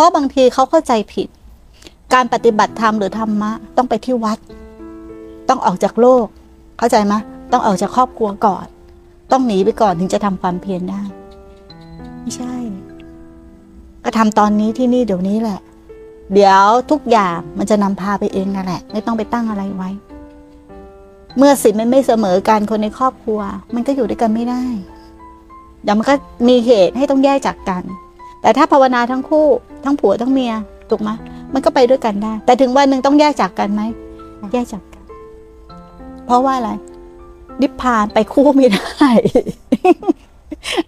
ราะบางทีเขาเข้าใจผิด การปฏิบัติธรรมหรือธรรมะต้องไปที่วัด ต้องออกจากโลก เข้าใจไหมต้องออกจากครอบครัวก่อน ต้องหนีไปก่อนถึงจะทำความเพียรได้ ไม่ใช่ ก็ทำตอนนี้ที่นี่เดี๋ยวนี้แหละ เดี๋ยวทุกอย่างมันจะนำพาไปเองนั่นแหละ ไม่ต้องไปตั้งอะไรไว้ เมื่อสินมันไม่เสมอกันคนในครอบครัว มันก็อยู่ด้วยกันไม่ได้เดี๋ยวมันก็มีเหตุให้ต้องแยกจากกัน แต่ถ้าภาวนาทั้งคู่ทั้งผัวทั้งเมียถูกไหมมันก็ไปด้วยกันได้ แต่ถึงวันหนึ่งต้องแยกจากกันไหมแยกจากกัน เพราะว่าอะไร นิพพานไปคู่ไม่ได้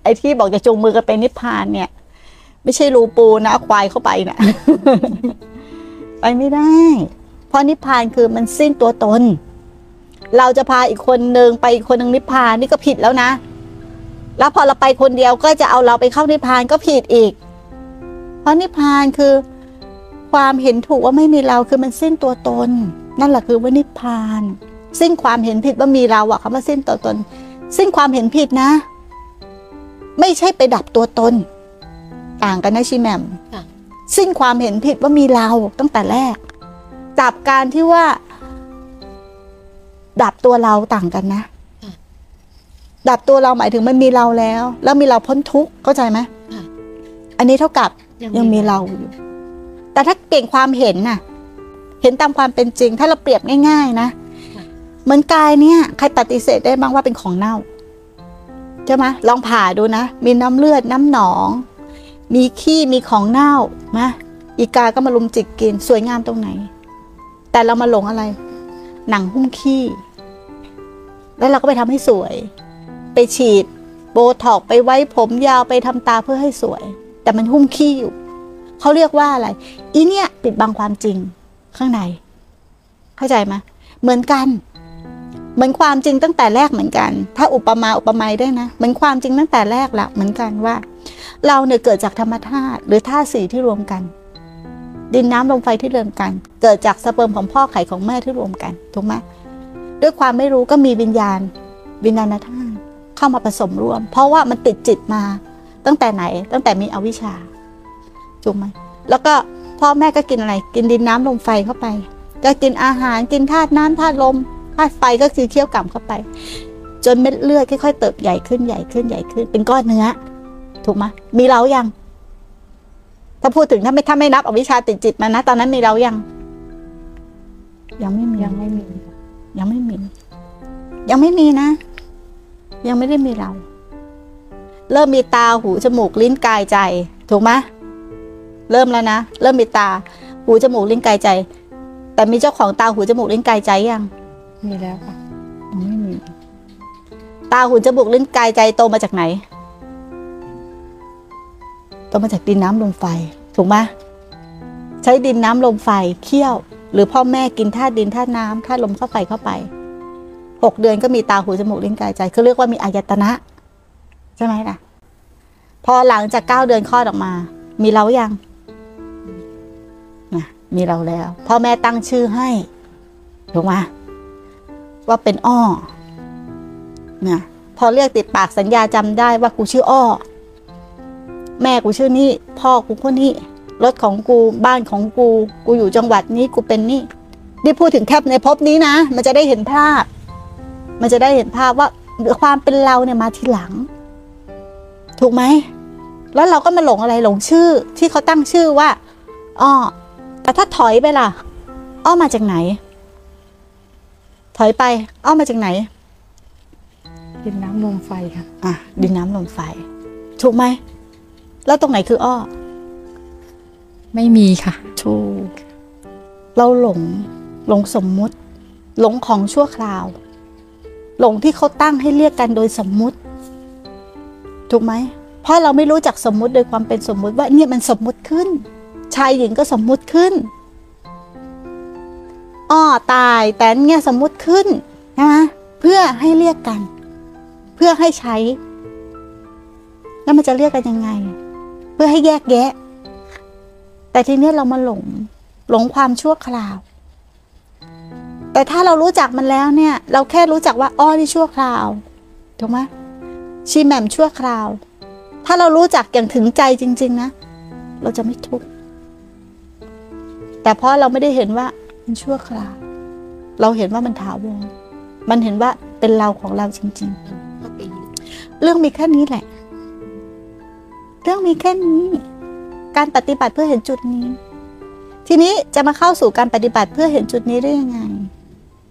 ไอ้ที่บอกจะจูงมือกันไปนิพพานเนี่ย ไม่ใช่รูปูนะเอาควายเข้าไปนะไปไม่ได้ เพราะนิพพานคือมันสิ้นตัวตน เราจะพาอีกคนหนึ่งไปอีกคนหนึ่งนิพพานนี่ก็ผิดแล้วนะ แล้วพอเราไปคนเดียวก็จะเอาเราไปเข้านิพพานก็ผิดอีก เพราะนิพพานคือ ความเห็นถูกว่าไม่มีเราคือมันสิ้นตัวตน นั่นแหละคือว่านิพพาน สิ้นความเห็นผิดว่ามีเราอะคำว่าสิ้นตัวตน สิ้นความเห็นผิดนะ ไม่ใช่ไปดับตัวตน ต่างกันนะชิแหมมค่ะสิ้นความเห็นผิดว่ามีเราตั้งแต่แรกจับการที่ว่า ดับตัวเราต่างกันนะค่ะ ดับตัวเราหมายถึงมันมีเราแล้ว แล้วมีเราพ้นทุกข์เข้าใจไหมค่ะอันนี้เท่ากับยังมีเราอยู่ แต่ถ้าเปลี่ยนความเห็นน่ะ เห็นตามความเป็นจริง ถ้าเราเปรียบง่าย ๆนะค่ะเหมือนกายเนี่ยใครปฏิเสธได้บ้างว่าเป็นของเน่าใช่ไหมลองผ่าดูนะ มีน้ำเลือดน้ำหนอง มีขี้มีของเน่านะอีกาก็มาลุมจิกกิน สวยงามตรงไหน แต่เรามาหลงอะไร หนังหุ้มขี้ แล้วเราก็ไปทำให้สวย ไปฉีด โบท็อกไปไว้ผมยาวไปทำตาเพื่อให้สวย แต่มันหุ้มขี้อยู่เขาเรียกว่าอะไร อีเนี่ยปิดบังความจริงข้างใน เข้าใจไหมเหมือนกัน เหมือนความจริงตั้งแต่แรกเหมือนกัน ถ้าอุปมาอุปไมยได้นะ เหมือนความจริงตั้งแต่แรกละเหมือนกันว่า เราเนี่ยเกิดจากธรรมธาตุหรือธาตุสี่ที่รวมกัน ดินน้ำลมไฟที่รวมกัน เกิดจากสเปิร์มของพ่อไข่ของแม่ที่รวมกันถูกไหมด้วยความไม่รู้ก็มีวิญญาณ วิญญาณธาตุ เข้ามาผสมร่วม เพราะว่ามันติดจิตมาตั้งแต่ไหน ตั้งแต่มีอวิชชาถูกไหมแล้วก็พ่อแม่ก็กินอะไร กินดินน้ำลมไฟเข้าไป ก็กินอาหารกินธาตุน้ำธาตุลมธาตุไฟก็คือเคี่ยวกล่ำเข้าไป จนเม็ดเลือดค่อยๆเติบใหญ่ขึ้นใหญ่ขึ้นใหญ่ขึ้น เป็นก้อนเนื้อ ถูกไหมมีเรายัง ถ้าพูดถึงถ้าไม่ถ้าไม่นับอวิชชาติดจิตมานะ ตอนนั้นมีเรายัง ยังไม่มียังไม่มี ยังไม่มี ยังไม่มีนะ ยังไม่ได้มีเรา เริ่มมีตาหูจมูกลิ้นกายใจ ถูกไหมเริ่มแล้วนะ เริ่มมีตา หูจมูกลิ้นกายใจ แต่มีเจ้าของตาหูจมูกลิ้นกายใจยังมีแล้วค่ะยังไม่มีตาหูจมูกลิ้นกายใจโตมาจากไหนโตมาจากดินน้ำลมไฟ ถูกไหมใช้ดินน้ำลมไฟเคี่ยว หรือพ่อแม่กินธาตุดินธาตุน้ำธาตุลมเข้าไฟเข้าไป หกเดือนก็มีตาหูจมูกลิ้นกายใจเขาเรียกว่ามีอายตนะ ใช่ไหมล่ะ พอหลังจากเก้าเดือนคลอดออกมา มีเรายังนะมีเราแล้วพ่อแม่ตั้งชื่อให้ถูกไหมว่าเป็นอ้อนะพอเรียกติดปากสัญญาจำได้ว่ากูชื่ออ้อ แม่กูชื่อนี่พ่อกูคนนี้รถของกูบ้านของกู กูอยู่จังหวัดนี้กูเป็นนี่นี่พูดถึงแค่ในภพนี้นะ มันจะได้เห็นภาพ มันจะได้เห็นภาพว่าความเป็นเราเนี่ยมาทีหลัง ถูกไหม แล้วเราก็มาหลงอะไรหลงชื่อ ที่เขาตั้งชื่อว่าอ้อแต่ถ้าถอยไปล่ะ อ้อมาจากไหน ถอยไป อ้อมาจากไหน ดินน้ำลมไฟค่ะ อะ ดินน้ำลมไฟ ถูกไหม แล้วตรงไหนคืออ้อ ไม่มีค่ะ ถูก เราหลง หลงสมมุติ หลงของชั่วคราว หลงที่เขาตั้งให้เรียกกันโดยสมมุติ ถูกไหม เพราะเราไม่รู้จักสมมุติโดยความเป็นสมมุติว่าเนี่ยมันสมมุติขึ้น ชายหญิงก็สมมุติขึ้นอ้อตายแต่เนี่ยสมมุติขึ้นใช่ไหมเพื่อให้เรียกกัน เพื่อให้ใช้ แล้วมันจะเรียกกันยังไง เพื่อให้แยกแยะ แต่ทีเนี้ยเรามาหลงหลงความชั่วคราว แต่ถ้าเรารู้จักมันแล้วเนี่ย เราแค่รู้จักว่าอ้อนี่ชั่วคราวถูกไหมชีแหม่มชั่วคราว ถ้าเรารู้จักอย่างถึงใจจริง ๆ นะ เราจะไม่ทุกข์แต่เพราะเราไม่ได้เห็นว่ามันชั่วคราว เราเห็นว่ามันถาวรมันเห็นว่าเป็นเราของเราจริง ๆ เรื่องมีแค่นี้แหละ เรื่องมีแค่นี้ การปฏิบัติเพื่อเห็นจุดนี้ ทีนี้จะมาเข้าสู่การปฏิบัติเพื่อเห็นจุดนี้ได้ยังไง